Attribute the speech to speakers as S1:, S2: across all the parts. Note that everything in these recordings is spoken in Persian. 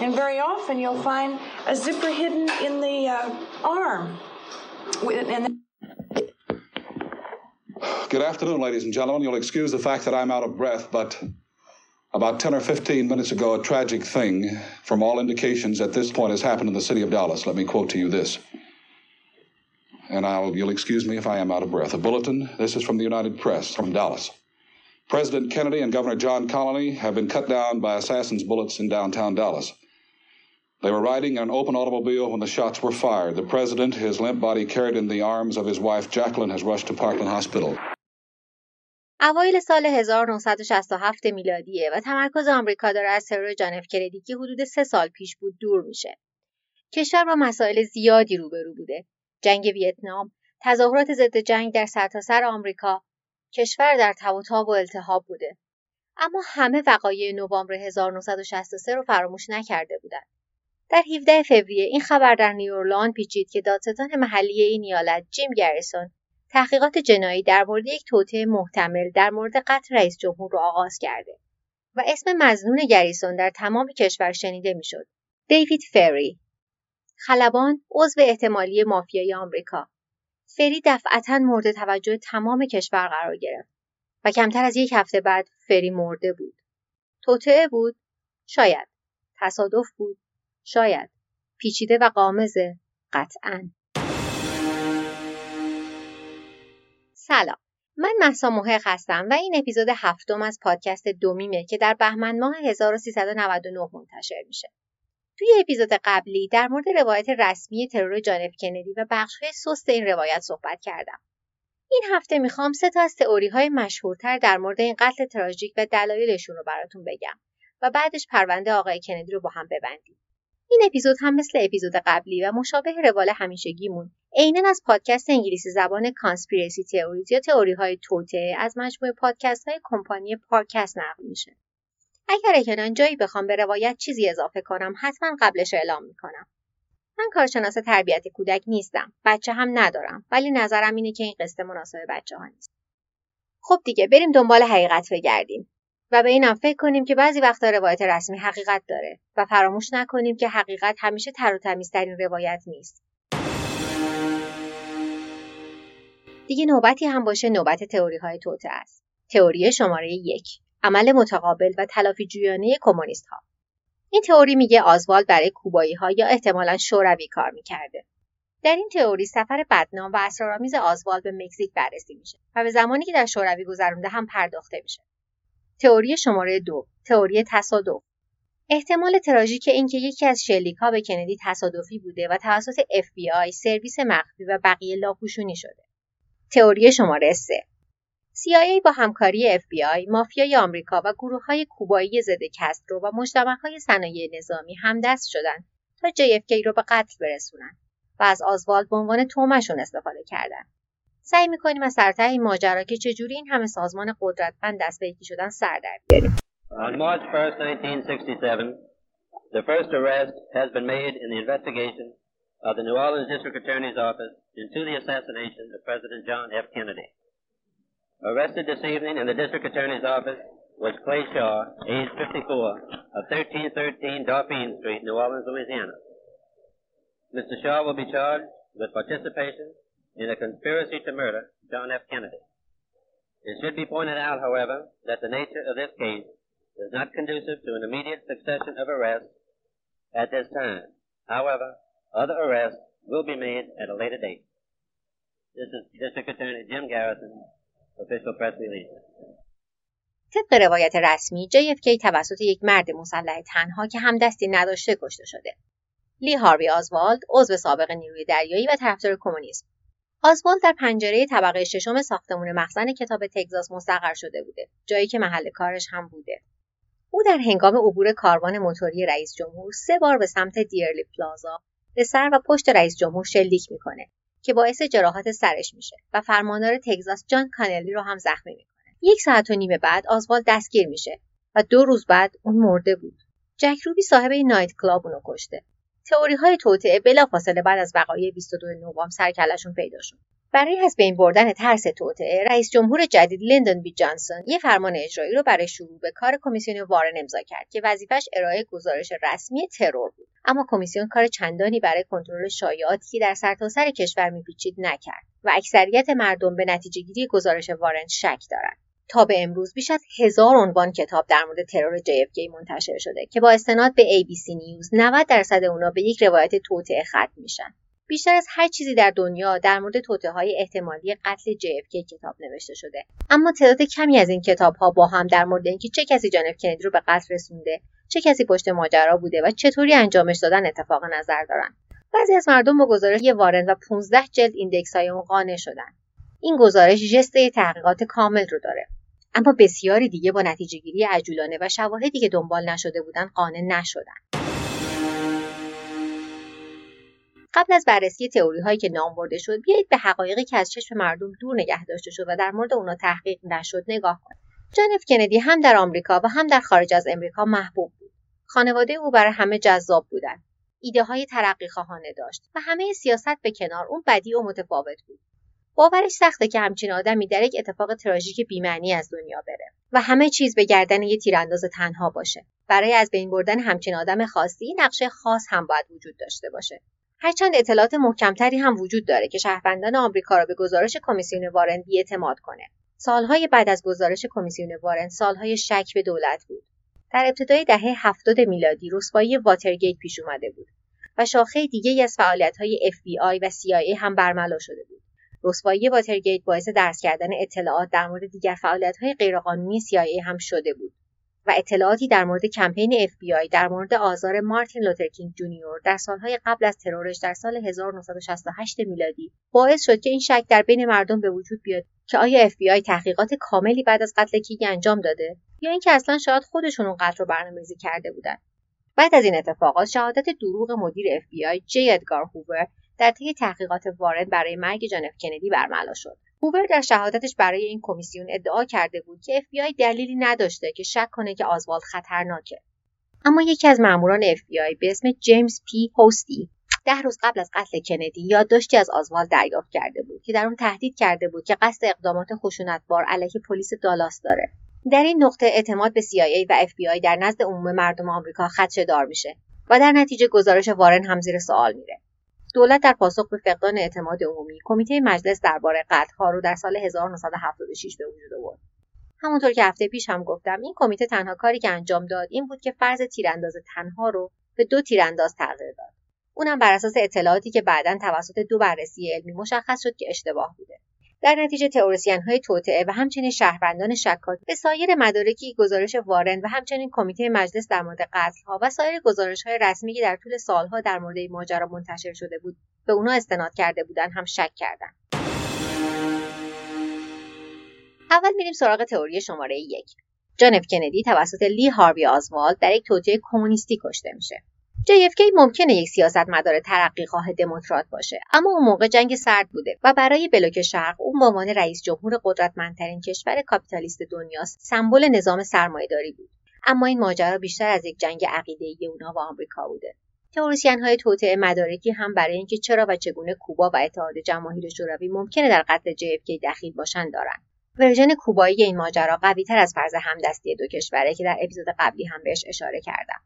S1: And very often you'll find a zipper hidden in the uh, arm. And
S2: Good afternoon, ladies and gentlemen. You'll excuse the fact that I'm out of breath, but about 10 or 15 minutes ago, a tragic thing, from all indications at this point, has happened in the city of Dallas. Let me quote to you this. And I'll, you'll excuse me if I am out of breath. A bulletin. This is from the United Press from Dallas. President Kennedy and Governor John Connally have been cut down by assassins' bullets in downtown Dallas. They were riding in an open automobile when the shots were fired. The president, his limp body carried in the arms of his wife Jacqueline, has rushed to Parkland Hospital.
S3: اوایل سال 1967 میلادیه و تمرکز آمریکا داره از ترور جان اف کندی که حدود سه سال پیش بود دور میشه. کشور با مسائل زیادی روبرو بوده. جنگ ویتنام، تظاهرات ضد جنگ در سرتاسر سر آمریکا، کشور در تب و تاب و التهاب بوده. اما همه وقایع نوامبر 1963 رو فراموش نکرده بودند. در 17 فوریه این خبر در نیورلان پیچید که دادستان محلی این ایالت جیم گریسون تحقیقات جنایی در مورد یک توطعه محتمل در مورد قتل رئیس جمهور را آغاز کرده و اسم مزنون گریسون در تمام کشور شنیده می‌شد. دیوید فری خلبان عضو احتمالی مافیای آمریکا. فری دفعتا مورد توجه تمام کشور قرار گرفت و کمتر از یک هفته بعد فری مرده بود. توطعه بود؟ شاید. تصادف بود؟ شاید پیچیده و قامزه قطعا سلام من محسا محق هستم و این اپیزود هفتم از پادکست دومیمه که در بهمن ماه 1399 منتشر میشه. توی اپیزود قبلی در مورد روایت رسمی ترور جانف کندی و بخشهای سست این روایت صحبت کردم. این هفته می‌خوام سه تا از تئوری های مشهورتر در مورد این قتل تراژیک و دلایلشون رو براتون بگم و بعدش پرونده آقای کندی رو با هم ببندیم. این اپیزود هم مثل اپیزود قبلی و مشابه روال همیشگیمون. عینا از پادکست انگلیسی زبان کانسپیرسی تئوریز یا تئوری های توته از مجموعه پادکست های کمپانی پارکست نقل میشه. اگر اکنان جایی بخوام به روایت چیزی اضافه کنم حتما قبلش اعلام می‌کنم. من کارشناس تربیت کودک نیستم. بچه هم ندارم. ولی نظرم اینه که این قصه مناسب بچه ها نیست. خب دیگه بریم دنبال حقیقت بگردیم. و به اینم فکر کنیم که بعضی وقتا روایت رسمی حقیقت داره و فراموش نکنیم که حقیقت همیشه تر و تمیزترین روایت نیست دیگه نوبتی هم باشه نوبت تئوری های توته است. تئوری شماره یک عمل متقابل و تلافی جویانه کمونیست ها. این تئوری میگه آزوالد برای کوبایی ها یا احتمالا شوروی کار می‌کرده. در این تئوری سفر بدنام و اسرارآمیز آزوالد به مکزیک بررسی میشه و به زمانی که در شوروی گذرونده هم پرداخته میشه. تئوری شماره دو تئوری تصادف احتمال تراژیک اینکه یکی از شلیک ها به کندی تصادفی بوده و توسط FBI سرویس مخفی و بقیه لاپوشونی شده. تئوری شماره 3 CIA با همکاری FBI، مافیای آمریکا و گروه های کوبایی ضد کسترو و های صنایع نظامی همدست شدند تا JFK رو به قتل برسونن و از آزوالد به عنوان تومشون استفاده کردن. سعی میکنیم از سرته این ماجرا که چجوری این همه سازمان قدرتمند دست به یکی شدن سر در بیاریم.
S4: On March 1st, 1967, the first arrest has been made in the investigation of the New Orleans District Attorney's Office into the assassination of President John F. Kennedy. Arrested this evening in the District Attorney's Office was Clay Shaw, age 54, of 1313 Dauphine Street, New Orleans, Louisiana. Mr. Shaw will be charged with participation in a conspiracy to murder John F. Kennedy. It should be pointed out, however, that the nature of this case is not conducive to an immediate succession of arrests at this time. However, Other arrests will be made at a later date. This is District Attorney Jim Garrison, official press release.
S3: طبق روایت رسمی JFK توسط یک مرد مسلح تنها که همدستی نداشته کشته شده. لی هاروی آزوالد عضو سابق نیروی دریایی و طرفدار کمونیسم آزوالد در پنجره طبقه ششم ساختمان مخزن کتاب تگزاس مستقر شده بوده جایی که محل کارش هم بوده. او در هنگام عبور کاروان موتوری رئیس جمهور سه بار به سمت دیلی پلازا به سر و پشت رئیس جمهور شلیک می‌کنه که باعث جراحات سرش میشه و فرماندار تگزاس جان کانلی رو هم زخمی می‌کنه. یک ساعت و نیم بعد اسوالد دستگیر میشه و دو روز بعد اون مرده بود. جک روبی صاحب night club اونو کشته. تئوری های توطئه بلافاصله بعد از وقایع 22 نوامبر سر و کلشون پیدا شد. برای از بین بردن ترس توطئه رئیس جمهور جدید لیندون بی جانسون یه فرمان اجرایی رو برای شروع به کار کمیسیون وارن امضا کرد که وظیفش ارائه گزارش رسمی ترور بود. اما کمیسیون کار چندانی برای کنترل شایعاتی که در سرتاسر کشور میپیچید نکرد و اکثریت مردم به نتیجه گیری گزارش وارن شک دارند. تا به امروز بیش از هزار عنوان کتاب در مورد ترور JFK منتشر شده که با استناد به ABC نیوز 90 درصد اونا به یک روایت توطعه ختم میشن. بیشتر از هر چیزی در دنیا در مورد توته های احتمالی قتل JFK کتاب نوشته شده. اما تعداد کمی از این کتاب ها با هم در مورد اینکه چه کسی جان کندی رو به قتل رسونده چه کسی پشت ماجرا بوده و چطوری انجامش دادن اتفاق نظر دارن. بعضی از مردم با گزارش وارن و 15 جلد ایندکس های اون قانع شدن. این گزارش ژسته تحقیقات کامل رو داره. اما بسیاری دیگه با نتیجه گیری عجولانه و شواهدی که دنبال نشده بودن قانع نشدن. قبل از بررسی تئوری هایی که نام برده شد بیایید به حقایقی که از چشم مردم دور نگه داشته شد و در مورد اونا تحقیق نشد نگاه کنید جان اف کندی هم در آمریکا و هم در خارج از امریکا محبوب بود. خانواده او برای همه جذاب بودند. ایده های ترقی خواهانه داشت و همه سیاست به کنار اون بدی و متفاوت بود. باورش سخته که همچین آدمی در یک اتفاق تراژیک بیمعنی از دنیا بره و همه چیز به گردن یه تیرانداز تنها باشه. برای از بین بردن همچین آدم خاصی نقشه خاص هم باید وجود داشته باشه. هرچند اطلاعات محکمتری هم وجود داره که شهروندان آمریکا را به گزارش کمیسیون وارن بیاعتماد کنه. سالهای بعد از گزارش کمیسیون وارن سالهای شک به دولت بود. در ابتدای دهه هفتاد میلادی رسوایی واترگیت پیش اومده بود و شاخه دیگه از فعالیت‌های FBI و CIA هم برملا شده بود. رسوایی واترگیت باعث درز کردن اطلاعات در مورد دیگر فعالیت‌های غیرقانونی CIA هم شده بود. و اطلاعاتی در مورد کمپین FBI در مورد آزار مارتین لوتر کینگ جونیور در سالهای قبل از ترورش در سال 1968 میلادی باعث شد که این شک در بین مردم به وجود بیاد که آیا FBI تحقیقات کاملی بعد از قتل کینگ انجام داده یا اینکه اصلا شاید خودشون اون قتل رو برنامه‌ریزی کرده بودن بعد از این اتفاقات شهادت دروغ مدیر FBI جی ادگار هوور در طی تحقیقات وارن برای مرگ جان اف کندی برملا شد. هوور در شهادتش برای این کمیسیون ادعا کرده بود که FBI دلیلی نداشته که شک کنه که آزوالد خطرناکه. اما یکی از ماموران FBI به اسم جیمز پی هوستی ده روز قبل از قتل کندی یادداشتی از آزوالد دریافت کرده بود که در اون تهدید کرده بود که قصد اقدامات خشونتبار علیه پلیس دالاس داره. در این نقطه اعتماد به CIA و FBI در نزد عموم مردم آمریکا خدشهدار میشه و در نتیجه گزارش وارن هم زیر سوال میره. دولت در پاسخ به فقدان اعتماد عمومی کمیته مجلس درباره قتلها رو در سال 1976 به وجود آورد. همونطور که هفته پیش هم گفتم این کمیته تنها کاری که انجام داد این بود که فرض تیرانداز تنها رو به دو تیرانداز تغییر داد. اونم بر اساس اطلاعاتی که بعدا توسط دو بررسی علمی مشخص شد که اشتباه بوده. در نتیجه تئوریسین های توطعه و همچنین شهروندان شکاک به سایر مدارکی گزارش وارن و همچنین کمیته مجلس در مورد قتلها و سایر گزارش های رسمی در طول سالها در مورد این ماجرا منتشر شده بود به اونا استناد کرده بودن هم شک کردند. اول میریم سراغ تئوری شماره یک. جان اف کندی توسط لی هاروی آزوالد در یک توطئه کمونیستی کشته میشه. JFK ممکنه یک سیاستمدار ترقیخواه دموکرات باشه اما اون موقع جنگ سرد بوده و برای بلوک شرق اون به عنوان رئیس جمهور قدرتمندترین کشور کاپیتالیست دنیاست سمبل نظام سرمایهداری بود. اما این ماجرا بیشتر از یک جنگ عقیدهای اونا و آمریکا بوده. تئوریسین های توطئه مدارکی هم برای اینکه چرا و چگونه کوبا و اتحاد جماهیر شوروی ممکنه در قتل JFK دخیل باشن دارن. ورژن کوبایی این ماجرا قویتر از فرض همدستی دو کشوره که در اپیزود قبلی هم بهش اشاره کردم.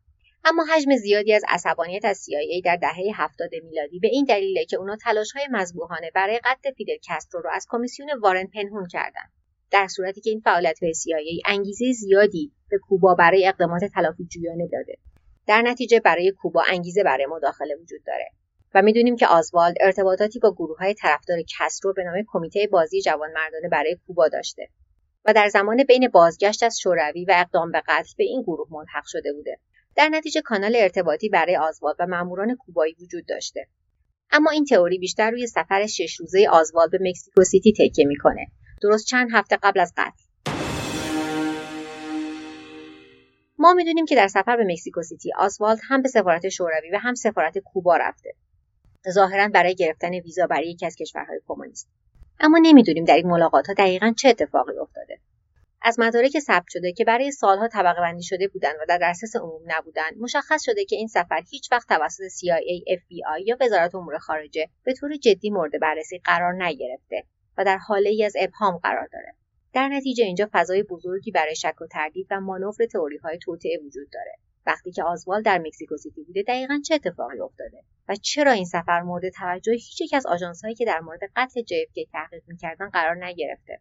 S3: اما حجم زیادی از عصبانیت از CIA در دهه هفتاد میلادی به این دلیله که اونا تلاشهای مذبوحانه برای قتل فیدل کاسترو رو از کمیسیون وارن پنهون کردند در صورتی که این فعالیت‌های CIA انگیزه زیادی به کوبا برای اقدامات تلافی جویانه داده. در نتیجه برای کوبا انگیزه برای مداخله وجود داره. و می‌دونیم که آزوالد ارتباطاتی با گروه های طرفدار کسترو به نام کمیته بازی جوانمردانه برای کوبا داشته و در زمان بین بازگشت از شوروی و اقدام به قتل به این گروه ملحق شده بوده. در نتیجه کانال ارتباطی برای آزوالد و ماموران کوبایی وجود داشته. اما این تئوری بیشتر روی سفر شش روزه آزوالد به مکسیکو سیتی تکیه می‌کنه. درست چند هفته قبل از قتل. ما می‌دونیم که در سفر به مکسیکو سیتی آزوالد هم به سفارت شوروی و هم سفارت کوبا رفته. ظاهرا برای گرفتن ویزا برای یکی از کشورهای کمونیست. اما نمی‌دونیم در این ملاقات ها دقیقا چه اتفاقی افتاده. از مدارک ثبت شده که برای سالها طبقه بندی شده بودند و در دسترس عموم نبودند مشخص شده که این سفر هیچ وقت توسط CIA, FBI یا وزارت امور خارجه به طور جدی مورد بررسی قرار نگرفته و در حاله ای از ابهام قرار داره. در نتیجه اینجا فضای بزرگی برای شک و تردید و مانور تئوری های توطعه وجود داره. وقتی که آزوال در مکزیکو سیتی بوده دقیقا چه اتفاقی افتاده و چرا این سفر مورد توجه هیچ یک از هایی که در مورد قتل JFK تحقیق می‌کردن قرار نگرفته؟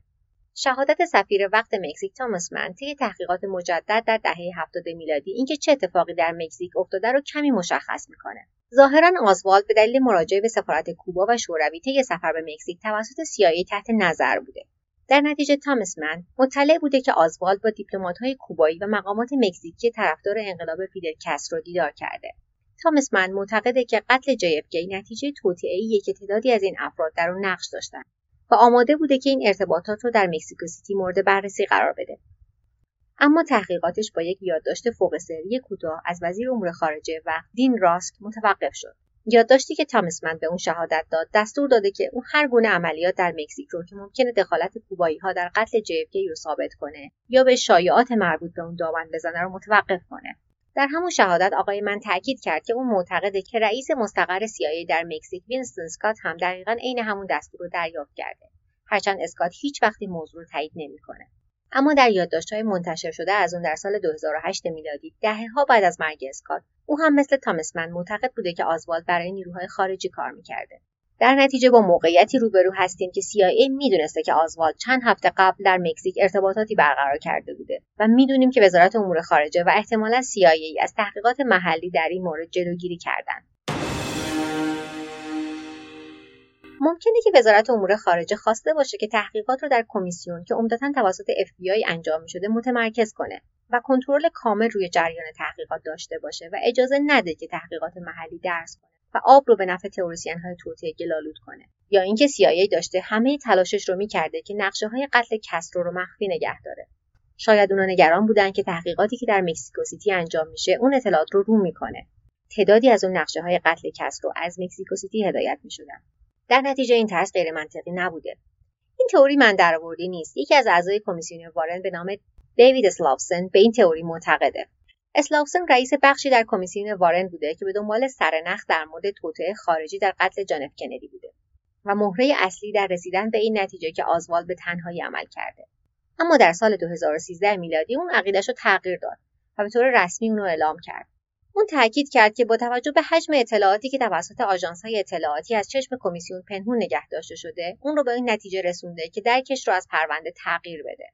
S3: شهادت سفیر وقت مکزیک تاماس من تحقیقات مجدد در دهه هفتاد میلادی اینکه چه اتفاقی در مکزیک افتاده رو کمی مشخص می‌کنه. ظاهرا آزوالد به دلیل مراجعه به سفارت کوبا و شوروی طی سفر به مکزیک توسط CIA تحت نظر بوده. در نتیجه تامس من مطلع بوده که آزوالد با های کوبایی و مقامات مکزیکی طرفدار انقلاب فیدل کسترو دیدار کرده. تامس من معتقده که قتل JFK نتیجه توطئه‌ایه که تعدادی از این افراد در اون نقش داشتن. آماده بوده که این ارتباطات رو در مکزیکو سیتی مورد بررسی قرار بده. اما تحقیقاتش با یک یادداشت فوق سری کوتاه از وزیر امور خارجه وقت دین راسک متوقف شد. یادداشتی که تامسمن به اون شهادت داد دستور داده که اون هر گونه عملیات در مکزیک رو که ممکنه دخالت کوبایی ها در قتل JFK رو ثابت کنه یا به شایعات مربوط به اون دامن بزنه رو متوقف کنه. در همون شهادت آقای من تاکید کرد که اون معتقده که رئیس مستقر CIA در مکزیک وینستون اسکات هم دقیقا عین همون دستور رو دریافت کرده. هرچند اسکات هیچ وقتی موضوع رو تایید نمی‌کنه. اما در یادداشت‌های منتشر شده از اون در سال 2008 میلادی ها بعد از مرگ اسکات او هم مثل تامسمن معتقد بوده که آزوالد برای نیروهای خارجی کار می‌کرده. در نتیجه با موقعیتی روبرو هستیم که CIA می‌دونسته که آزوالد چند هفته قبل در مکزیک ارتباطاتی برقرار کرده بوده و می‌دونیم که وزارت امور خارجه و احتمالا CIA از تحقیقات محلی در این مورد جلوگیری کردند. ممکنه که وزارت امور خارجه خواسته باشه که تحقیقات رو در کمیسیون که عمدتا توسط FBI انجام می شده متمرکز کنه و کنترل کامل روی جریان تحقیقات داشته باشه و اجازه نده که تحقیقات محلی درس کنه و آب رو به نفع تئوریسین های توطئه گلالود کنه. یا اینکه CIA داشته همه تلاشش رو می‌کرده که نقشه های قتل کسرو رو مخفی نگه داره. شاید اونا نگران بودن که تحقیقاتی که در مکزیکو سیتی انجام میشه اون اطلاعات رو رو می‌کنه. تعدادی از اون نقشه های قتل کسرو از مکزیکو سیتی هدایت می‌شدن. در نتیجه این ترس غیر منطقی نبوده. این تئوری من درآوردی نیست. یکی از اعضای کمیسیون وارن به نام دیوید اسلاوسن به این تئوری معتقده. اسلاوسن رئیس بخشی در کمیسیون وارن بوده که به دنبال سرنخ در مورد توطئه خارجی در قتل جان کندی بوده و مهره اصلی در رسیدن به این نتیجه که آزوالد به تنهایی عمل کرده. اما در سال 2013 میلادی اون عقیدش رو تغییر داد و به طور رسمی اون رو اعلام کرد. اون تاکید کرد که با توجه به حجم اطلاعاتی که توسط های اطلاعاتی از چشم کمیسیون پنهون نگه داشته شده اون رو به این نتیجه رسونده که درکش رو از پرونده تغییر بده.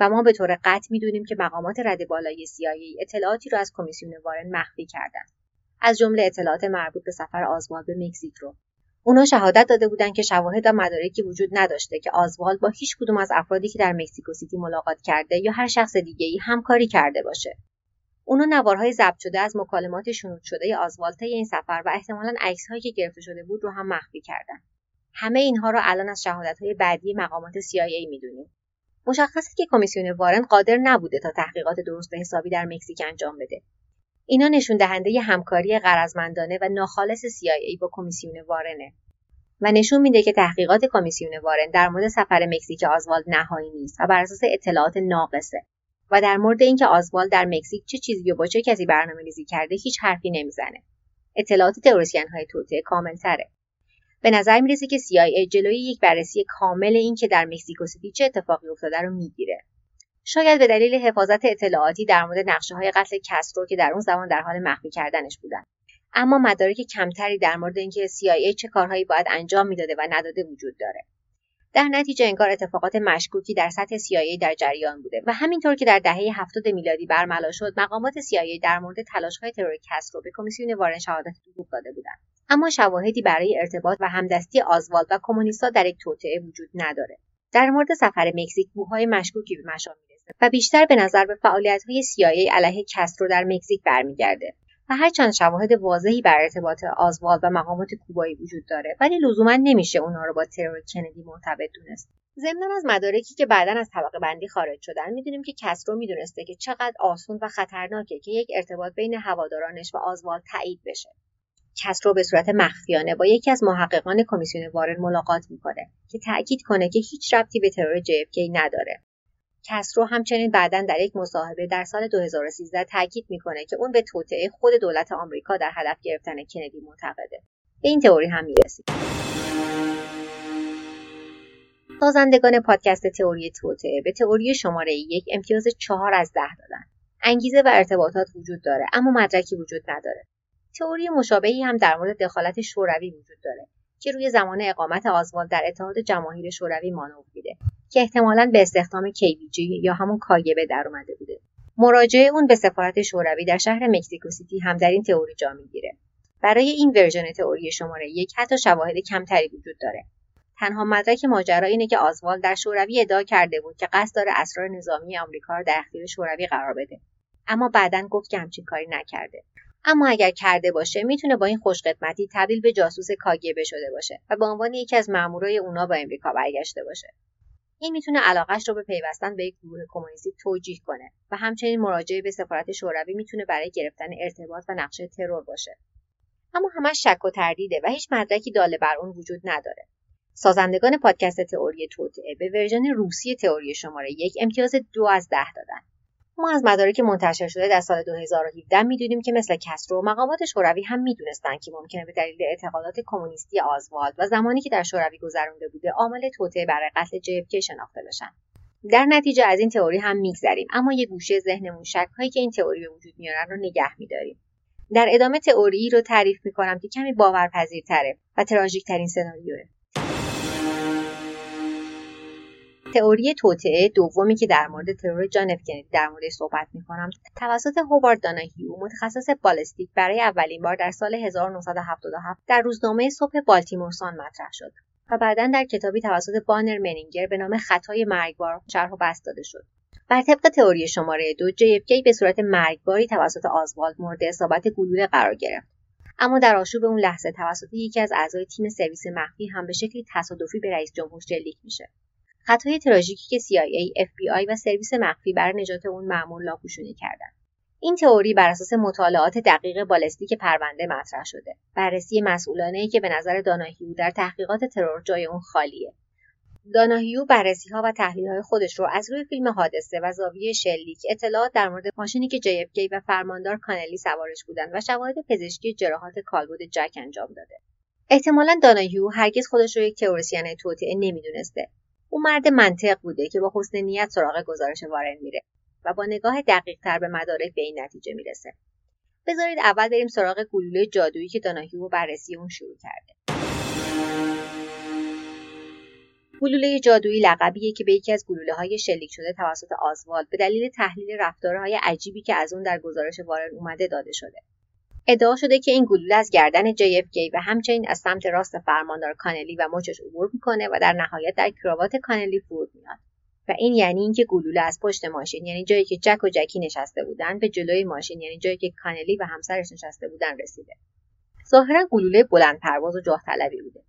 S3: و ما به طور قطع می‌دونیم که مقامات رد بالای CIA اطلاعاتی رو از کمیسیون وارن مخفی کردند از جمله اطلاعات مربوط به سفر آزوال به مکزیک رو اونا شهادت داده بودند که شواهد و مدارکی وجود نداشته که آزوال با هیچ کدوم از افرادی که در مکزیکو سیتی ملاقات کرده یا هر شخص دیگه ای همکاری کرده باشه. اونا نوارهای ضبط شده از مکالمات شنود شده آزوال این سفر و احتمالا عکسهایی که گرفته شده بود رو هم مخفی کردن. همه اینها رو الان از شهادتهای بعدی مقامات CIA می‌دونیم. مشخصه که کمیسیون وارن قادر نبوده تا تحقیقات درست حسابی در مکزیک انجام بده. اینا نشون دهنده همکاری غرضمندانه و ناخالص CIA با کمیسیون وارنه. و نشون میده که تحقیقات کمیسیون وارن در مورد سفر مکزیک آزوالد نهایی نیست و بر اساس اطلاعات ناقصه و در مورد اینکه آزوالد در مکزیک چه چیزی و با چه کسی برنامه ریزی کرده هیچ حرفی نمی‌زنه. اطلاعات تئوریسین های توته کامل تره به نظر می‌رسه که CIA جلوی یک بررسی کامل این که در مکزیکو سیتی چه اتفاقی افتاده رو می‌گیره. شاید به دلیل حفاظت اطلاعاتی در مورد نقشه های قتل کسرو که در اون زمان در حال مخفی کردنش بودن. اما مدارک کمتری در مورد اینکه CIA چه کارهایی باید انجام می‌داده و نداده وجود داره. در نتیجه انگار اتفاقات مشکوکی در سطح CIA در جریان بوده و همینطور که در دهه هفتاد میلادی برملا شد مقامات CIA در مورد تلاشهای ترور کسرو به کمیسیون وارن شهادت دروغ داده بودند. اما شواهدی برای ارتباط و همدستی آزوالد و کمونیستها در یک توطعه وجود نداره. در مورد سفر مکزیک بوهای مشکوکی به مشام و بیشتر به نظر به فعالیت‌های CIA علیه کسترو در مکزیک برمیگرده. و هرچند شواهد واضحی بر ارتباط آزوال و مقامات کوبایی وجود داره ولی لزوما نمیشه اونها رو با ترور کندی مرتبط دونست. ضمنا از مدارکی که بعدا از طبقه بندی خارج شدن می‌دونیم که کسرو می‌دونسته که چقدر آسون و خطرناکه که یک ارتباط بین هوادارانش و آزوال تایید بشه. کسرو به صورت مخفیانه با یکی از محققان کمیسیون وارن ملاقات می‌کنه که تاکید کنه که هیچ ربطی به ترور JFK نداره. کسرو همچنین بعدا در یک مصاحبه در سال 2013 تاکید می‌کنه که اون به توطعه خود دولت آمریکا در هدف گرفتن کندی معتقده. به این تئوری هم می‌رسید سازندگان پادکست تئوری توطعه به تئوری شماره یک امتیاز چهار از ده دادن. انگیزه و ارتباطات وجود داره اما مدرکی وجود نداره. تئوری مشابهی هم در مورد دخالت شوروی وجود داره که روی زمان اقامت آزوال در اتحاد جماهیر شوروی مانور میده. که احتمالا به استخدام کیویجی یا همون کاگبه در اومده بوده. مراجعه اون به سفارت شوروی در شهر مکزیکو سیتی هم در این تئوری جا می‌گیره. برای این ورژن تئوری شماره یک حتی شواهد کمتری وجود داره. تنها مدرک ماجرا اینه که آزوال در شوروی ادعا کرده بود که قصد داره اسرار نظامی آمریکا را در اختیار شوروی قرار بده. اما بعدا گفت که همچین کاری نکرده. اما اگر کرده باشه می‌تونه با این خوشقدمتی تبدیل به جاسوس کاگبه شده باشه و به عنوان یکی از مامورای اونا با امریکا برگشته باشه. این می‌تونه علاقش رو به پیوستن به یک گروه کمونیستی توجیه کنه و همچنین مراجعه به سفارت شوروی می‌تونه برای گرفتن ارتباط و نقشه ترور باشه. اما همش شک و تردیده و هیچ مدرکی داله بر اون وجود نداره. سازندگان پادکست تئوری توطعه به ورژن روسی تئوری شماره یک امتیاز دو از ده دادن. ما از مدارک منتشر شده در سال 2017 می‌دونیم که مثل کسرو مقامات شوروی هم می‌دونستند که ممکنه به دلیل اعتقادات کمونیستی آزوالد و زمانی که در شوروی گذرانده بوده عامل توطعه برای قتل جفک شناخته بشن. در نتیجه از این تئوری هم میگذریم اما یه گوشه ذهنمون شک هایی که این تئوری به وجود میارن رو نگه میداریم. در ادامه تئوری رو تعریف می‌کنم که کمی باورپذیرتره و تراژیک ترین سناریوه. تئوری توطعه دومی که در مورد ترور جان اف در مورد صحبت می‌کنم توسط هوارد داناهیو متخصص بالستیک برای اولین بار در سال 1977 در روزنامه صبح بالتیمور سان مطرح شد و بعدا در کتابی توسط بانر منینگر به نام خطای مرگبار شرح و بست داده شد. بر طبق تئوری شماره دو JFK به صورت مرگباری توسط آزوالد مورد اصابت گلوله قرار گرفت. اما در آشوب اون لحظه توسط یکی از اعضای تیم سرویس مخفی هم به شکلی تصادفی به رئیس جمهور شلیک میشه. خطای تراژیکی که CIA, FBI و سرویس مخفی بر نجات اون مأمور لاپوشونی کردند. این تئوری بر اساس مطالعات دقیق بالستیک پرونده مطرح شده. بررسی مسئولانه که به نظر داناهیو در تحقیقات ترور جای اون خالیه. داناهیو بررسی ها و تحلیل های خودش رو از روی فیلم حادثه و زاویه شلیک اطلاعات در مورد ماشینی که JFK و فرماندار کانلی سوارش بودند و شواهد پزشکی جراحات کالبد جک انجام داده. احتمالا داناهیو هرگز خودش رو یک تئوریسین توطئه نمی‌دونسته او مرد منطق بوده که با حسن نیت سراغ گزارش وارن میره و با نگاه دقیق تر به مدارک به این نتیجه می‌رسه. بذارید اول بریم سراغ گلوله جادویی که داناهیو بررسی اون شروع کرده. گلوله جادویی لقبیه که به یکی از گلوله های شلیک شده توسط آزوالد به دلیل تحلیل رفتارهای عجیبی که از اون در گزارش وارن اومده داده شده. ادعا شده که این گلوله از گردن JFK و همچنین از سمت راست فرماندار کانلی و مچش عبور می‌کنه و در نهایت در کراوات کانلی فرود میاد. و این یعنی اینکه گلوله از پشت ماشین یعنی جایی که جک و جکی نشسته بودن به جلوی ماشین یعنی جایی که کانلی و همسرش نشسته بودن رسیده. ظاهرا گلوله بلند پرواز و جاه طلبی بوده.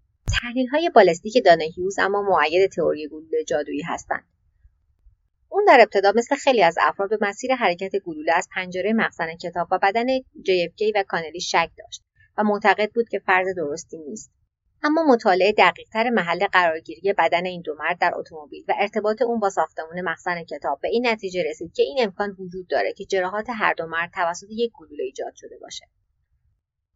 S3: تحلیل های بالستیک دانهیوز اما معید تئوری گلوله جادویی هستند. اون در ابتدا مثل خیلی از افراد به مسیر حرکت گلوله از پنجره مخزن کتاب و بدن JFK و کانلی شک داشت و معتقد بود که فرض درستی نیست. اما مطالعه دقیقتر محل قرارگیری بدن این دو مرد در اتومبیل و ارتباط اون با ساختمان مخزن کتاب به این نتیجه رسید که این امکان وجود داره که جراحات هر دو مرد توسط یک گلوله ایجاد شده باشه.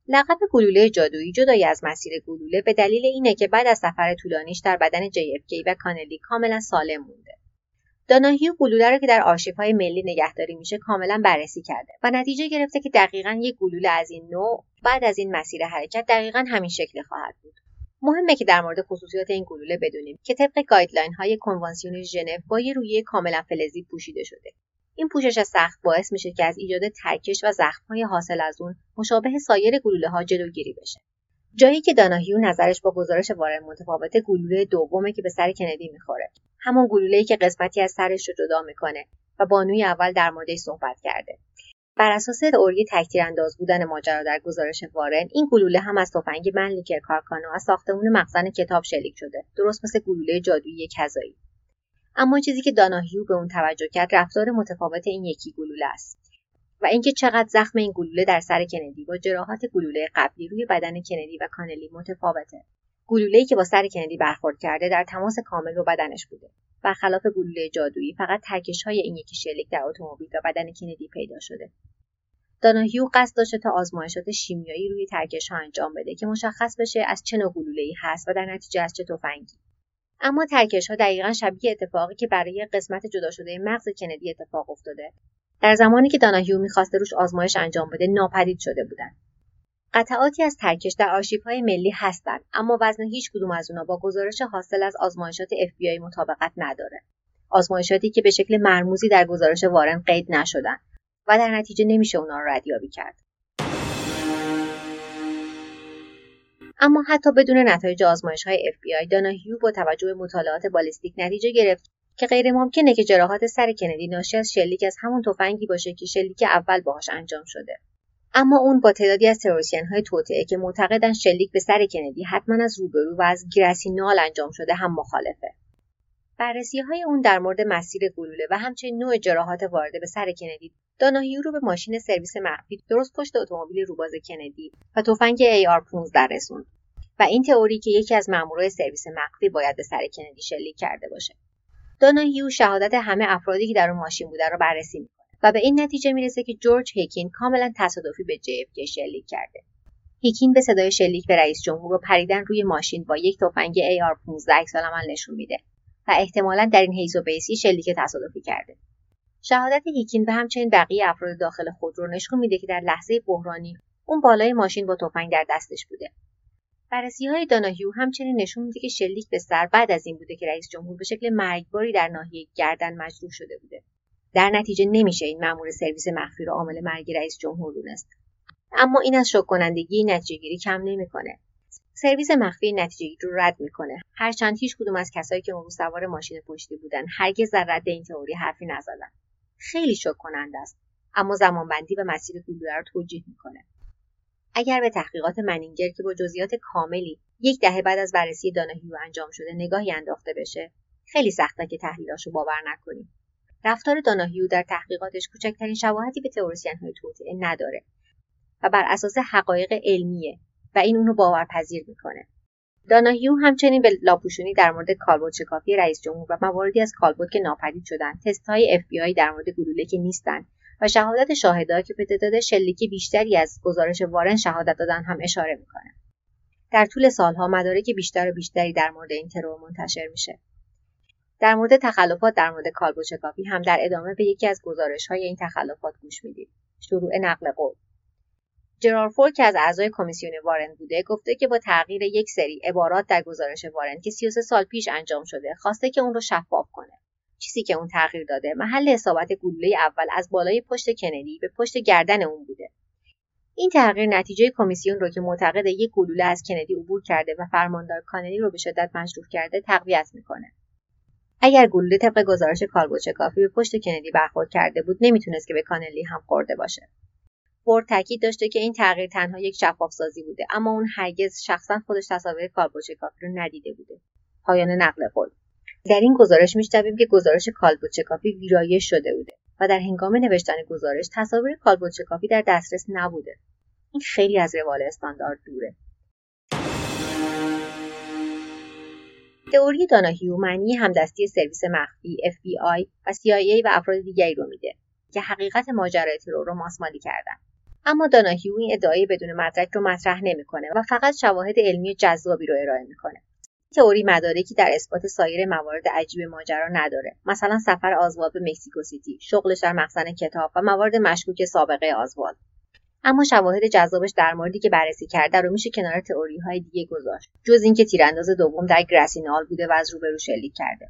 S3: لقب گلوله جادویی جدای از مسیر گلوله به دلیل اینه که بعد از سفر طولانیش در بدن JFK و کانلی کاملا سالم مونده. داناهیو گلوله را که در های ملی نگهداری میشه کاملا بررسی کرده و نتیجه گرفته که دقیقا یک گلوله از این نوع بعد از این مسیر حرکت دقیقا همین شکل خواهد بود. مهمه که در مورد خصوصیات این گلوله بدونیم که طبق guideline های کنوانسیون ژنو با یه رویه کاملا فلزی پوشیده شده. این پوشش سخت باعث میشه که از ایجاد ترکش و های حاصل از اون مشابه سایر گلوله ها جلوگیری بشه. جایی که داناهیو نظرش با گزارش وارن متفاوت گلوله دومه که به سر کندی می‌خوره. همون گلوله‌ای که قسمتی از سرش رو جدا می‌کنه و بانوی اول در موردش صحبت کرده. بر اساس تئوری انداز بودن ماجرا در گزارش وارن این گلوله هم از تفنگ منلیکر کارکانو از ساختمون مخزن کتاب شلیک شده درست مثل گلوله جادویی کذایی. اما چیزی که داناهیو به اون توجه کرد رفتار متفاوت این یکی گلوله است و اینکه چقدر زخم این گلوله در سر کندی با جراحات گلوله قبلی روی بدن کندی و کانلی متفاوته. گلوله‌ای که با سر کندی برخورد کرده در تماس کامل با بدنش بوده. برخلاف گلوله جادویی فقط ترکش های این یکی شلیک در اتومبیل و بدن کندی پیدا شده. داناهیو قصد داشته تا آزمایشات شیمیایی روی ترکش ها انجام بده که مشخص بشه از چه نوع ای هست و در نتیجه از چه تفنگی. اما ترکش ها دقیقا شبیه اتفاقی که برای قسمت جدا شده مغز کندی اتفاق افتاده. در زمانی که داناهیو می‌خواسته روش آزمایش انجام بده ناپدید شده بودند. قطعاتی از ترکش در های ملی هستند اما وزن هیچ کدوم از اونا با گزارش حاصل از آزمایشات FBI مطابقت نداره. آزمایشاتی که به شکل مرموزی در گزارش وارن قید نشدن و در نتیجه نمیشه اونا رو ردیابی کرد. اما حتی بدون نتایج آزمایش های FBI داناهیو با توجه به مطالعات بالستیک نتیجه گرفت که غیر ممکنه که جراحات سر کندی ناشی از شلیک از همون تفنگی باشه که شلیک اول باهاش انجام شده. اما اون با تعدادی از تروریسین های توطعه که معتقدن شلیک به سر کندی حتما از روبرو و از گرسینال انجام شده هم مخالفه. بررسی های اون در مورد مسیر گلوله و همچنین نوع جراحات وارده به سر کندی داناهیو رو به ماشین سرویس مخفی درست پشت اتومبیل روباز کندی و تفنگ AR-15 رسوند. و این تئوری که یکی از مامورای سرویس مخفی باید به سر کندی شلیک کرده باشه. داناهیو شهادت همه افرادی که در اون ماشین بوده رو بررسی و به این نتیجه می‌رسه که جورج هیکین کاملا تصادفی به JFK شلیک کرده. هیکین به صدای شلیک به رئیس جمهور و پریدن روی ماشین با یک تفنگ AR-15 عکسالعمل نشون میده و احتمالا در این حیز و بیسی شلیک تصادفی کرده. شهادت هیکین و همچنین بقیه افراد داخل خودرو نشون میده که در لحظه بحرانی اون بالای ماشین با تفنگ در دستش بوده. بررسی های داناهیو همچنین نشون میده که شلیک به سر بعد از این بوده که رئیس جمهور به شکل مرگباری در ناحیه گردن مجروح شده بوده. در نتیجه نمیشه این مأمور سرویس مخفی رو عامل مرگ رئیس جمهور دونست. اما این از شک کنندگی نتیجهگیری کم نمی‌کنه. سرویس مخفی نتیجهگیری رو رد می‌کنه. هرچند هیچ کدوم از کسایی که اون سوار ماشین پشتی بودن هرگز در رد این تئوری حرفی نزدن. خیلی شک کننده است. اما زمانبندی و مسیر گلوله رو توجیه می‌کنه. اگر به تحقیقات منینگر که با جزئیات کاملی یک دهه بعد از بررسی داناهیو انجام شده نگاهی انداخته بشه خیلی سخته که تحلیلاشو باور نکنیم. رفتار داناهیو در تحقیقاتش کوچکترین شباهتی به های توطئه نداره و بر اساس حقایق علمیه و این اونو باورپذیر می‌کنه. داناهیو همچنین به لاپوشونی در مورد کالبوت شکافی رئیس جمهور و مواردی از کالبوت که ناپدید شدن تست آی در مورد گلوله که نیستن و شهادت شاهدایی که به تعداد شلیکی بیشتری از گزارش وارن شهادت دادن هم اشاره می‌کنه. در طول سالها مدارک بیشتر و بیشتری در مورد این ترور منتشر میشه. در مورد تخلفات در مورد کالبد شکافی هم در ادامه به یکی از گزارش های این تخلفات گوش می‌دید شروع نقل قول. جرار فور که از اعضای کمیسیون وارن بوده گفته که با تغییر یک سری عبارات در گزارش وارن که 33 سال پیش انجام شده خواسته که اون رو شفاف کنه. چیزی که اون تغییر داده محل اصابت گلوله اول از بالای پشت کندی به پشت گردن اون بوده. این تغییر نتیجه کمیسیون رو که معتقد یک گلوله از کندی عبور کرده و فرماندار کانلی رو به شدت مجروح کرده تقویت می‌کنه. اگر گلوله طبق گزارش کافی به پشت کندی برخورد کرده بود نمی‌تونست که به کانلی هم خورده باشه. فورد تاکید داشته که این تغییر تنها یک شفاف سازی بوده اما اون هرگز شخصا خودش تصاویر کافی رو ندیده بوده. پایان نقل قول. در این گزارش میشنویم که گزارش کافی ویرایش شده بوده و در هنگام نوشتن گزارش تصاویر کافی در دسترس نبوده. این خیلی از روال استاندارد دوره. تئوری داناهیو معنی همدستی سرویس مخفی FBI و CIA و افراد دیگری رو میده که حقیقت ماجرای ترور رو ماسمالی کردن. اما داناهیو این ادعای بدون مدرک رو مطرح نمی‌کنه و فقط شواهد علمی جذابی رو ارائه می‌کنه. تئوری مدارکی در اثبات سایر موارد عجیب ماجرا نداره. مثلا سفر آزوال به مکزیکو سیتی شغلش در مخزن کتاب و موارد مشکوک سابقه آزوال اما شواهد جذابش در موردی که بررسی کرده رو میشه کنار تئوری های دیگه گذاشت جز اینکه تیرانداز دوم در گراسینال بوده و از روبرو شلیک کرده.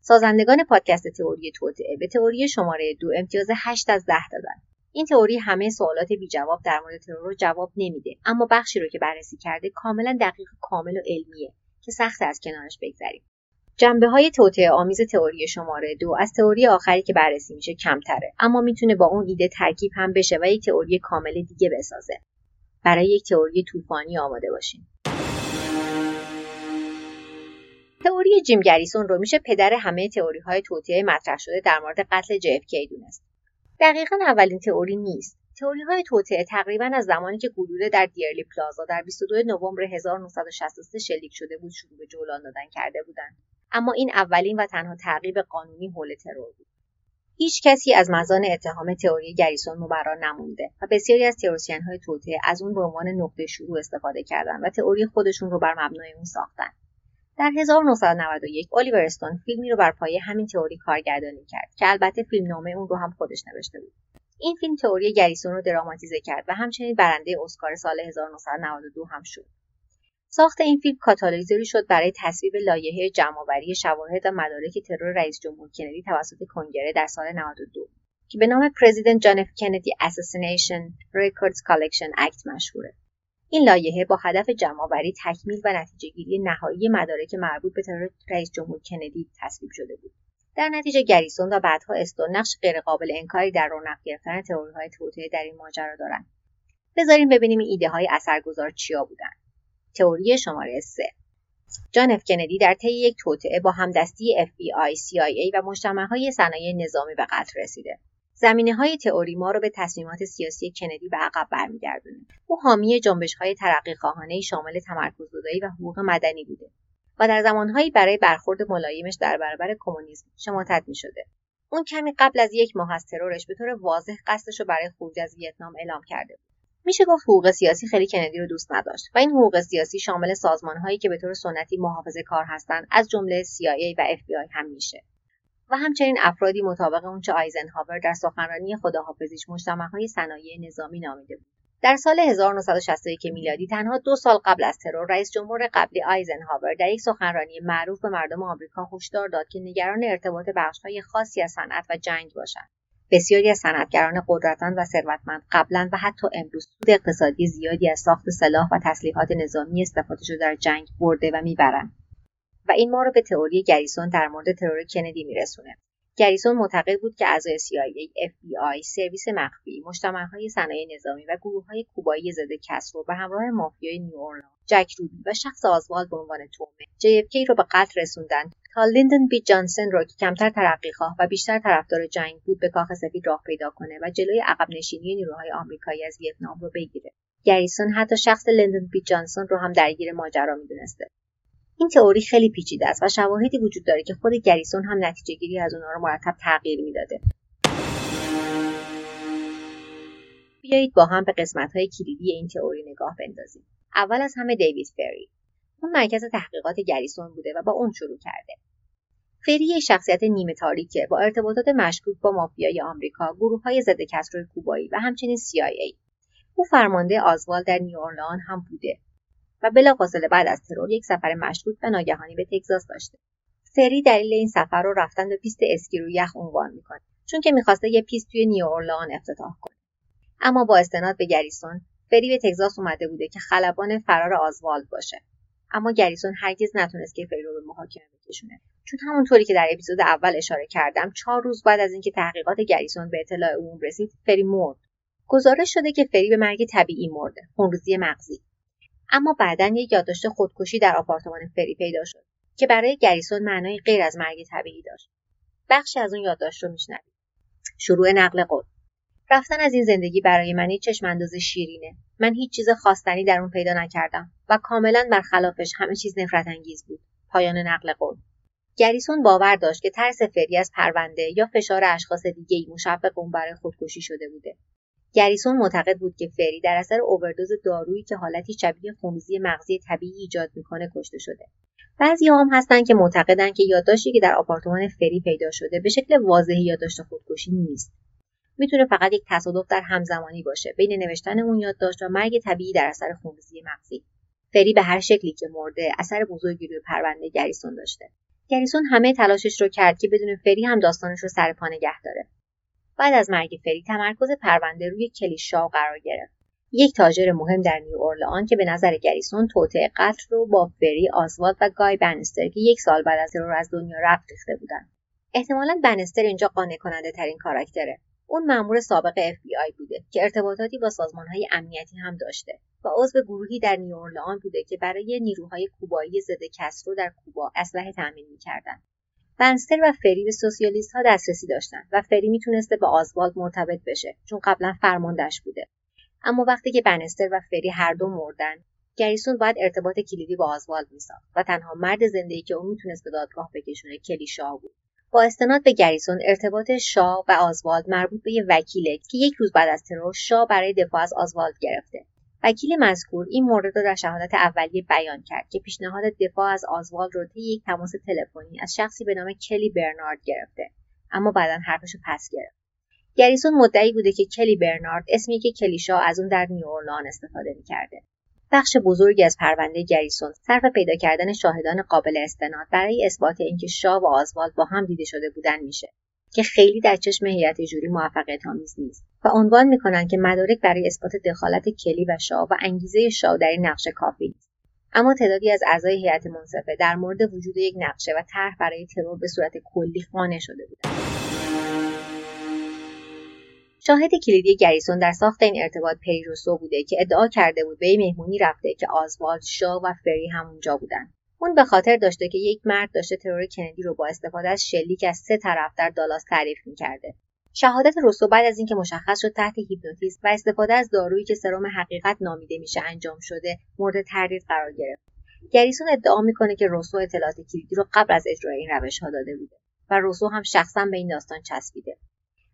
S3: سازندگان پادکست تئوری توطعه به تئوری شماره دو امتیاز 8 از 10 دادن. این تئوری همه سوالات بی جواب در مورد ترور رو جواب نمیده اما بخشی رو که بررسی کرده کاملا دقیق کامل و علمیه که سخت از کنارش بگذریم جنبه های توطعه آمیز تئوری شماره دو از تئوری آخری که بررسی میشه کمتره اما می‌تونه با اون ایده ترکیب هم بشه و یک تئوری کامل دیگه بسازه. برای یک تئوری طوفانی آماده باشین. تئوری جیم گریسون رو میشه پدر همه تئوری های توطعه مطرح شده در مورد قتل JFK دونست. دقیقا اولین تئوری نیست. تئوری های توطعه تقریبا از زمانی که گلوله در دیرلی پلازا در 22 نوامبر 1963 شلیک شده بود شروع به جولان دادن کرده بودند. اما این اولین و تنها تعقیب قانونی حول ترور بود. هیچ کسی از مزان اتهام تئوری گریسون مبرا نمونده و بسیاری از تئوریسین های توطعه از اون به عنوان نقطه شروع استفاده کردند و تئوری خودشون رو بر مبنای اون ساختن. در 1991 الیور استون فیلمی رو بر پایه همین تئوری کارگردانی کرد که البته فیلمنامه اون رو هم خودش نوشته بود. این فیلم تئوری گریسون رو دراماتیزه کرد و همچنین برنده اسکار سال 1992 هم شد. ساخت این فیلم کاتالیزوری شد برای تصویب لایحه جمعآوری شواهد و مدارک ترور رئیس جمهور کندی توسط کنگره در سال 92 که به نام پرزیدنت جان اف کندی Assassination Records Collection Act مشهوره. این لایحه با هدف جمعآوری تکمیل و نتیجهگیری نهایی مدارک مربوط به ترور رئیس جمهور کندی تصویب شده بود. در نتیجه گریسون و بعدها استون نقش غیرقابل انکاری در رونق گرفتن تئوریهای توطئه در این ماجرا دارند. بذاریم ببینیم این ایده های اثرگذار چیا بودند. تئوری شماره 3 جان اف کندی در طی یک توطعه با همدستی FBI, CIA و مجتمعهای صنایع نظامی به قتل رسیده. زمینه های تئوری ما رو به تصمیمات سیاسی کندی به عقب برمیگردونه. او حامی جنبش های ترقی خواهانه شامل تمرکز و حقوق مدنی بوده و در زمانهایی برای برخورد ملایمش در برابر کمونیسم شماتت می شده. اون کمی قبل از یک ماه از ترورش به طور واضح قصدش رو برای خروج از ویتنام اعلام کرده بود. میشه گفت حقوق سیاسی خیلی کندی رو دوست نداشت و این حقوق سیاسی شامل سازمان هایی که به طور سنتی محافظه کار هستند از جمله CIA و FBI هم میشه. و همچنین افرادی مطابق اونچه آیزنهاور در سخنرانی خداحافظیش های صنایع نظامی نامیده بود. در سال 1961 میلادی تنها دو سال قبل از ترور رئیس جمهور قبلی آیزنهاور در یک سخنرانی معروف به مردم آمریکا هشدار داد که نگران ارتباط بخشهای خاصی از صنعت و جنگ باشند. بسیاری از صنعتگران قدرتمند و ثروتمند قبلا و حتی امروز سود اقتصادی زیادی از ساخت سلاح و تسلیحات نظامی استفاده شده در جنگ برده و می‌برند. و این ما رو به تئوری گریسون در مورد ترور کندی میرسونه. گریسون معتقد بود که اعضای CIA, FBI، سرویس مخفی، مجتمعهای صنایع نظامی و گروههای کوبایی ضد کسرو به همراه مافیای نیوورلان، جک روبی و شخص آزوالد به عنوان تومه JFK رو به قتل رسوندن تا لیندن بی جانسن رو که کمتر ترقیخواه و بیشتر طرفدار جنگ بود به کاخ سفید راه پیدا کنه و جلوی عقب نشینی نیروهای آمریکایی از ویتنام رو بگیره. گریسون حتی شخص لیندن بی جانسون رو هم درگیر ماجرا می‌دونسته. این تئوری خیلی پیچیده است و شواهدی وجود داره که خود گریسون هم نتیجه گیری از اونها رو مرتب تغییر می‌داده. بیایید با هم به قسمت های کلیدی این تئوری نگاه بندازیم. اول از همه دیوید فری. اون مرکز تحقیقات گریسون بوده و با اون شروع کرده. فری یک شخصیت نیمه تاریکه با ارتباطات مشکوک با مافیای آمریکا گروه های ضد کسرو کوبایی و همچنین CIA او فرمانده آزوال در نیواورلئان هم بوده و بلافاصله بعد از ترور یک سفر مشکوک و ناگهانی به تگزاس داشته. فری دلیل این سفر رو رفتن به پیست اسکی رو یخ عنوان می‌کنه چون که می‌خواسته یه پیست توی نیواورلئان افتتاح کنه. اما با استناد به گریسون فری به تگزاس اومده بوده که خلبان فرار آزوالد باشه. اما گریسون هرگز نتونست که رو به محاکمه بکشونه. چون همونطوری که در اپیزود اول اشاره کردم چهار روز بعد از اینکه تحقیقات گریسون به اطلاع عموم رسید فری مرد. گزارش شده که فری به مرگ طبیعی مرده خونریزی مغزی. اما بعدا یک یادداشت خودکشی در آپارتمان فری پیدا شد که برای گریسون معنای غیر از مرگ طبیعی داشت. بخشی از اون یادداشت رو میشنوید. شروع نقل قول. رفتن از این زندگی برای من یک چشم انداز شیرینه. من هیچ چیز خواستنی در اون پیدا نکردم. و کاملا برخلافش همه چیز نفرت انگیز بود. پایان نقل قول. گریسون باور داشت که ترس فری از پرونده یا فشار اشخاص دیگه ای مشوق اون برای خودکشی شده بوده. گریسون معتقد بود که فری در اثر اووردوز دارویی که حالتی شبیه خونریزی مغزی طبیعی ایجاد می‌کنه کشته شده. بعضی هم هستن که معتقدن که یادداشتی که در آپارتمان فری پیدا شده به شکل واضحی یادداشت خودکشی نیست. می‌تونه فقط یک تصادف در همزمانی باشه بین نوشتن اون یادداشت و مرگ طبیعی در اثر خونریزی مغزی. فری به هر شکلی که مرده اثر بزرگی روی پرونده گریسون داشته. گریسون همه تلاشش رو کرد که بدون فری هم داستانش رو سر پا نگه داره. بعد از مرگ فری تمرکز پرونده روی کلیشاو قرار گرفت. یک تاجر مهم در نیو اورلان که به نظر گریسون توطعه قتل رو با فری آزوالد و گای بنستر که یک سال بعد از ترور از دنیا رفت ریخته بودند احتمالا بنستر اینجا قانع کننده ترین کاراکتره. اون مأمور سابق FBI بوده که ارتباطاتی با سازمانهای امنیتی هم داشته و عضو گروهی در نیورلان بوده که برای نیروهای کوبایی ضد کسرو در کوبا اسلحه تأمین می‌کردند بنستر و فری به سوسیالیست ها دسترسی داشتند و فری می‌تونسته به آزوالد مرتبط بشه چون قبلا فرماندهش بوده. اما وقتی که بنستر و فری هر دو مردن گریسون باید ارتباط کلیدی با آزوالد میساخت و تنها مرد زنده که او می‌تونست به دادگاه بکشونه کلی شاه بود. با استناد به گریسون ارتباط شاه و آزوالد مربوط به یه وکیله که یک روز بعد از ترور شاه برای دفاع از آزوالد گرفته. وکیل مذکور این مورد را در شهادت اولیه بیان کرد که پیشنهاد دفاع از آزوالد رو طی یک تماس تلفنی از شخصی به نام کلی برنارد گرفته اما بعدا حرفش پس گرفت. گریسون مدعی بوده که کلی برنارد اسمی که کلیشا از اون در نیورلان استفاده می‌کرده. بخش بزرگی از پرونده گریسون صرف پیدا کردن شاهدان قابل استناد برای اثبات اینکه شاه و آزوالد با هم دیده شده بودن میشه که خیلی در چشم هیئت جوری موفقیت آمیز نیست و عنوان می‌کنند که مدارک برای اثبات دخالت کلی و شاه و انگیزه شاه در این نقشه کافی نیست. اما تعدادی از اعضای هیئت منصفه در مورد وجود یک نقشه و طرح برای ترور به صورت کلی قانع شده بودند. شاهد کلیدی گریسون در ساخت این ارتباط پریروسو بوده که ادعا کرده بود به مهمونی رفته که آزوالد شاه و فری همونجا بودن. اون به خاطر داشته که یک مرد داشته ترور کندی رو با استفاده از شلیک از سه طرف در دالاس تعریف می‌کرده. شهادت روسو بعد از اینکه مشخص شد تحت هیپنوتیزم و استفاده از دارویی که سرم حقیقت نامیده میشه انجام شده مورد تردید قرار گرفت. گریسون ادعا می‌کنه که روسو اطلاعات کلیدی رو قبل از اجرای این روش ها داده بوده و روسو هم شخصا به این داستان چسبیده.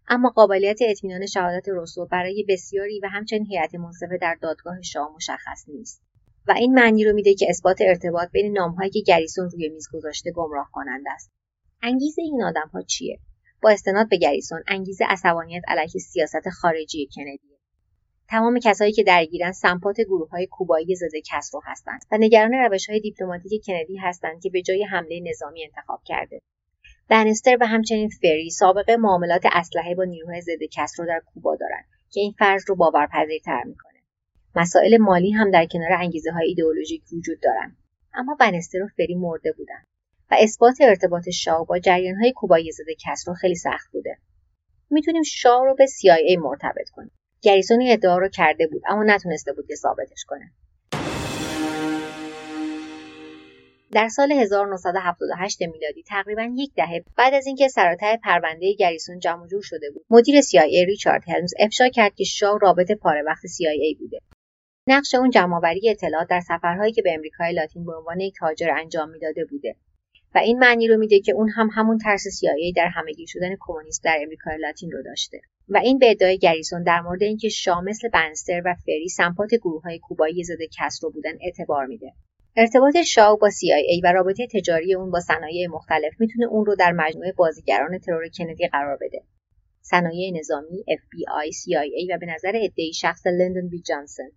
S3: اما قابلیت اطمینان شهادت روسو برای بسیاری و همچنین هیئت منصفه در دادگاه شاه مشخص نیست و این معنی رو میده که اثبات ارتباط بین نامهایی که گریسون روی میز گذاشته گمراه کننده است. انگیزه این آدمها چیه؟ با استناد به گریسون انگیزه عصبانیت علیه سیاست خارجی کندی. تمام کسایی که درگیرن سمپات گروه های کوبایی ضد کسرو هستند و نگران روش های دیپلماتیک کندی هستند که به جای حمله نظامی انتخاب کرده. بنستر و همچنین فری سابقه معاملات اسلحه با نیروهای ضد کسرو در کوبا دارند که این فرض رو باورپذیرتر می‌کنه. مسائل مالی هم در کنار انگیزه های ایدئولوژیک وجود دارند اما بنستر و فری مرده بودند و اثبات ارتباط شاه با جریان های کوبایی ضد کسرو خیلی سخت بوده. می‌تونیم شاه رو به CIA مرتبط کنیم. گریسون ادعا رو کرده بود اما نتونسته بود که ثابتش کنه. در سال 1978 میلادی تقریبا یک دهه بعد از اینکه سراتر پرونده گریسون جمع جور شده بود مدیر CIA ریچارد هلمز افشا کرد که شاه رابط پاره وقت CIA بوده. نقش اون جمعآوری اطلاعات در سفرهایی که به امریکای لاتین به عنوان یک تاجر انجام می‌داده بوده و این معنی رو میده که اون هم همون ترس CIA در همگیر شدن کمونیست در امریکای لاتین رو داشته و این به ادعای گریسون در مورد اینکه شاه مثل بنستر و فری سمپات گروه های کوبایی ضد کسرو بودن اعتبار میده. ارتباط شاو با CIA و رابطه تجاری اون با صنایع مختلف می‌تونه اون رو در مجموعه بازیگران ترور کندی قرار بده. صنایع نظامی، FBI، CIA و به نظر ادعی شخص لندن بی جانسون.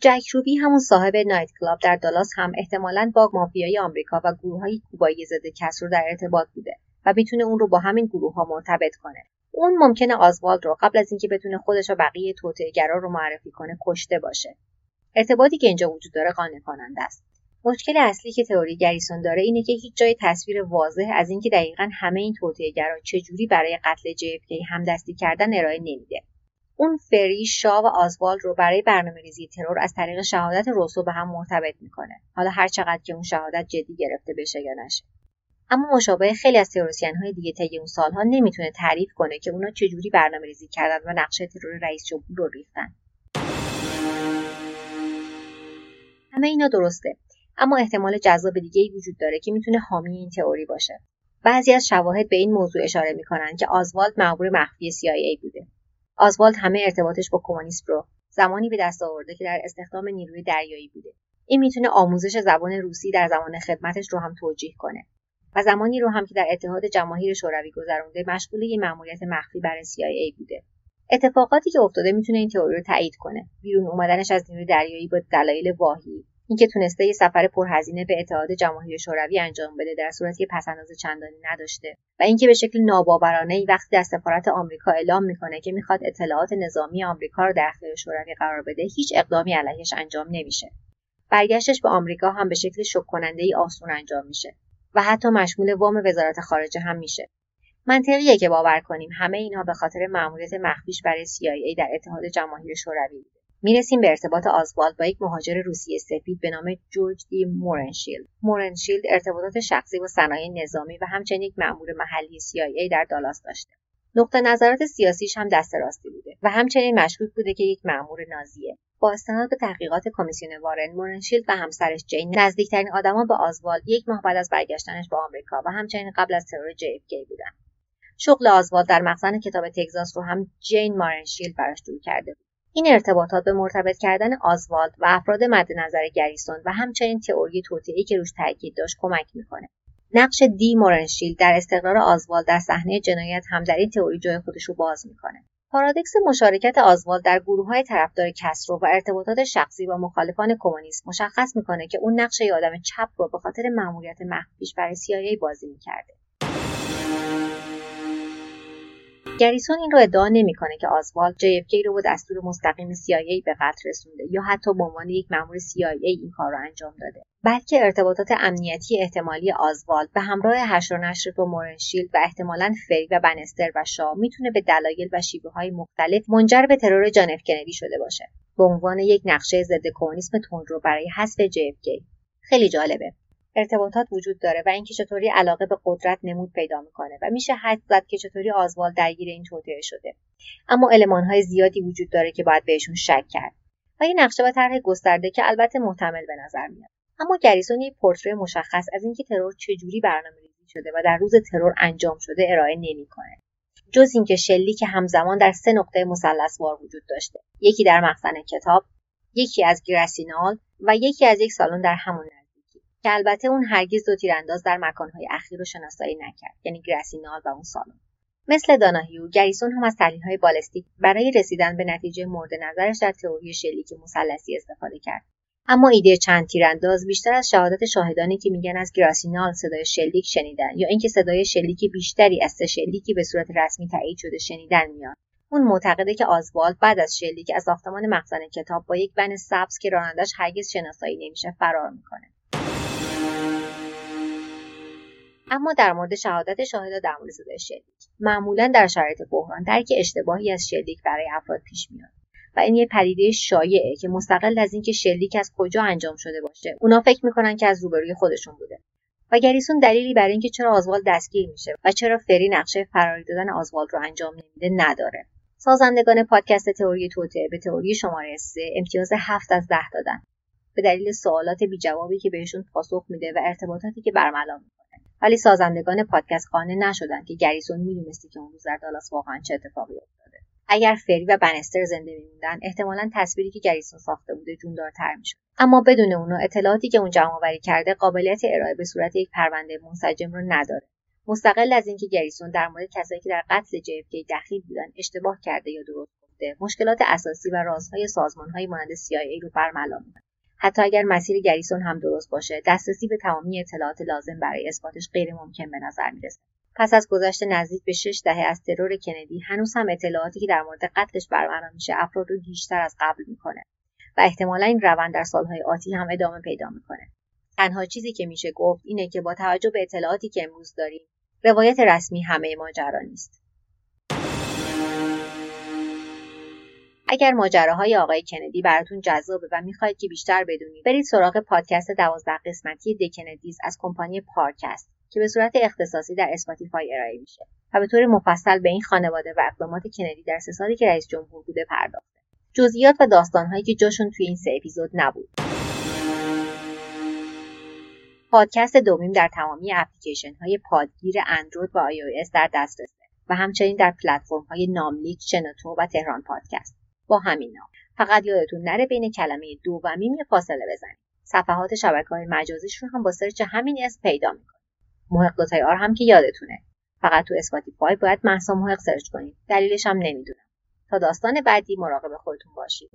S3: جک روبی همون صاحب نایت کلاب در دالاس هم احتمالاً با مافیای آمریکا و گروه های کوبایی ضد کسر در ارتباط بوده و می‌تونه اون رو با همین گروه ها مرتبط کنه. اون ممکنه آزوالد رو قبل از اینکه بتونه خودش و بقیه توطئه‌گرا رو معرفی کنه کشته باشه. ارتباطی که اینجا وجود داره قانع کننده است. مشکل اصلی که تئوری گریسون داره اینه که هیچ جای تصویر واضح از اینکه دقیقا همه این توطئه‌گرا چجوری برای قتل JFK همدستی کردن ارائه نمیده. اون فری، شا و آزوالد رو برای برنامه ریزی ترور از طریق شهادت روسو به هم مرتبط می‌کنه. حالا هر چقدر که اون شهادت جدی گرفته بشه یا نشه. اما مشابه خیلی از تئوریسین های دیگه طی اون سالها نمی‌تونه تعریف کنه که اونا چجوری برنامه ریزی کردن و نقشه ترور رئیس جمهور رو ریختن. همه اینا درسته اما احتمال جذاب دیگه ای وجود داره که می‌تونه حامی این تئوری باشه. بعضی از شواهد به این موضوع اشاره می‌کنن که آزوالد مأمور مخفی CIA بوده. آزوالد همه ارتباطش با کمونیسم رو زمانی به دست آورده که در استخدام نیروی دریایی بوده. این می‌تونه آموزش زبان روسی در زمان خدمتش رو هم توجیه کنه. و زمانی رو هم که در اتحاد جماهیر شوروی گذرونده مشغول یه مأموریت مخفی برای CIA بوده. اتفاقاتی که افتاده می‌تونه این تئوری رو تایید کنه. بیرون اومدنش از نیروی دریایی با دلایل واهی. اینکه تونسته یه سفر پرهزینه به اتحاد جماهیر شوروی انجام بده در صورتی که پسنداز چندانی نداشته. و اینکه به شکل ناباورانه ای وقتی در سفارت آمریکا اعلام می‌کنه که می‌خواد اطلاعات نظامی آمریکا رو در اختیار شوروی قرار بده هیچ اقدامی علیهش انجام نمیشه. برگشتش به آمریکا هم به شکل شک کننده ای آسون انجام میشه و حتی مشمول وام وزارت خارجه هم میشه. منطقیه که باور کنیم همه اینها به خاطر مأموریت مخفیش برای CIA در اتحاد جماهیر شوروی می‌رسیم به ارتباط آزوالد با یک مهاجر روسیه سفید به نام جورج دی مورنشیلد. مورنشیلد ارتباطات شخصی با صنایع نظامی و همچنین یک مأمور محلی CIA در دالاس داشته. نقطه نظرات سیاسیش هم دست راستی بوده و همچنین مشکوک بوده که یک مأمور نازیه. با استناد به تحقیقات کمیسیون وارن مورنشیلد و همسرش جین نزدیکترین آدما به آزوالد یک ماه بعد از برگشتنش به آمریکا و همچنین قبل از ترور JFK بودن. شغل آزوالد در مخزن کتاب تگزاس رو هم جین مورنشیلد براش جور کرده بود. این ارتباطات به مرتبط کردن آزوالد و افراد مد نظر گریسون و همچنین تئوری توطئه‌ای که روش تاکید داشت کمک می‌کنه. نقش دی مورنشیلد در استقرار آزوالد در صحنه جنایت هم در این تئوری جای خودش رو باز می‌کنه. پارادکس مشارکت آزوالد در گروه های طرفدار کسترو و ارتباطات شخصی با مخالفان کمونیسم مشخص می‌کنه که اون نقش آدم چپ رو به خاطر مأموریت مخفیش برای CIA بازی می‌کرده. گریسون این رو ادعا نمی‌کنه که آزوالد JFK رو با دستور مستقیم CIA به قتل رسونده یا حتی به عنوان یک مأمور CIA این کار رو انجام داده. بلکه ارتباطات امنیتی احتمالی آزوالد به همراه حشر و نشر با مورنشیلد و احتمالا فری و بنستر و شاه می‌تونه به دلایل و شیوه های مختلف منجر به ترور جان اف کندی شده باشه. به عنوان یک نقشه ضد کمونیسم تندرو برای حذف JFK خیلی جالبه. ارتباطات وجود داره و اینکه چطوری علاقه به قدرت نمود پیدا می‌کنه و میشه حد زد که چطوری آزوال درگیر این توطئه شده. اما المانهای زیادی وجود داره که باید بهشون شک کرد. و یه نقشه و طرح گسترده که البته محتمل به نظر میاد. اما گریسون یک پورتری مشخص از اینکه ترور چجوری برنامه‌ریزی شده و در روز ترور انجام شده ارائه نمی‌کنه. جز اینکه شلیک همزمان در سه نقطه مثلثوار وجود داشته. یکی در مخزن کتاب یکی از گراسینال و یکی از یک سالن در همون که البته اون هرگز دو تیرانداز در مکانهای اخیر رو شناسایی نکرد یعنی گراسینال و اون سالن. مثل داناهیو گریسون هم از های بالستیک برای رسیدن به نتیجه مورد نظرش در تئوری شلیک مثلثی استفاده کرد. اما ایده چند تیرانداز بیشتر از شهادت شاهدانی که میگن از گراسینال صدای شلیک شنیدن یا اینکه صدای شلیک بیشتری از سه شلیکی به صورت رسمی تایید شده شنیدن میاد. اون معتقده که آزوالد بعد از شلیک از ساختمان مخزن کتاب با یک ون سبز که رانندش هرگز شناسایی نمیشه فرار می‌کنه. اما در مورد شهادت شاهدا در مورد صدای شلیک. معمولا در شرایط بحران درک اشتباهی از شلیک برای افراد پیش میاد و این یه پدیده شایعه که مستقل از اینکه شلیک از کجا انجام شده باشه. اونا فکر می‌کنن که از روبروی خودشون بوده. و گریسون دلیلی برای اینکه چرا آزوال دستگیر میشه و چرا فری نقشه فراری دادن آزوال رو انجام نمیده نداره. سازندگان پادکست تئوری توته به تئوری شماره 3 امتیاز 7 از 10 دادن. به دلیل سوالات بی جوابی که بهشون پاسخ میده و ارتباطاتی که برملا ولی سازندگان پادکست قانع نشدن که گریسون می‌دونسته که اون روز در دالاس واقعا چه اتفاقی افتاده. اگر فری و بنستر زنده میموندن احتمالا تصویری که گریسون ساخته بوده جوندارتر می‌شد. اما بدون اونا اطلاعاتی که اون جمع آوری کرده قابلیت ارائه به صورت یک پرونده منسجم رو نداره. مستقل از اینکه گریسون در مورد کسایی که در قتل JFK دخیل بودن اشتباه کرده یا درست گفته مشکلات اساسی و رازهای سازمانهای مانند CIA رو برملا می‌کنه حتی اگر مسیر گریسون هم درست باشه دسترسی به تمامی اطلاعات لازم برای اثباتش غیر ممکن به نظر می‌رسه. پس از گذشت نزدیک به شش دهه از ترور کندی هنوز هم اطلاعاتی که در مورد قتلش برملا میشه افراد رو بیشتر از قبل می‌کنه و احتمالا این روند در سالهای آتی هم ادامه پیدا می‌کنه. تنها چیزی که میشه گفت اینه که با توجه به اطلاعاتی که امروز داریم روایت رسمی همه ماجرا نیست. اگر ماجراهای آقای کندی براتون جذابه و می‌خواهید که بیشتر بدونید برید سراغ پادکست دوازده قسمتی The Kennedys از کمپانی Parcast که به صورت اختصاصی در اسپاتیفای ارائه میشه و به طور مفصل به این خانواده و اقدامات کندی در سه سالی که رئیس جمهور بوده پرداخته جزئیات و داستانهایی که جاشون توی این سه اپیزود نبود پادکست دو میم در تمامی اپلیکیشن های پادگیر اندروید و iOS در دسترسه و همچنین در پلتفرم های ناملیک، شنوتو و تهران پادکست. با همین فقط یادتون نره بین کلمه دو و میم فاصله بزنید. صفحات شبکه های مجازیشون هم با search همین اسم پیدا می‌کنید محق دوتای آر هم که یادتونه. فقط تو اسپاتیفای باید محسا محق search کنید. دلیلش هم نمی‌دونم. تا داستان بعدی مراقب خودتون باشید.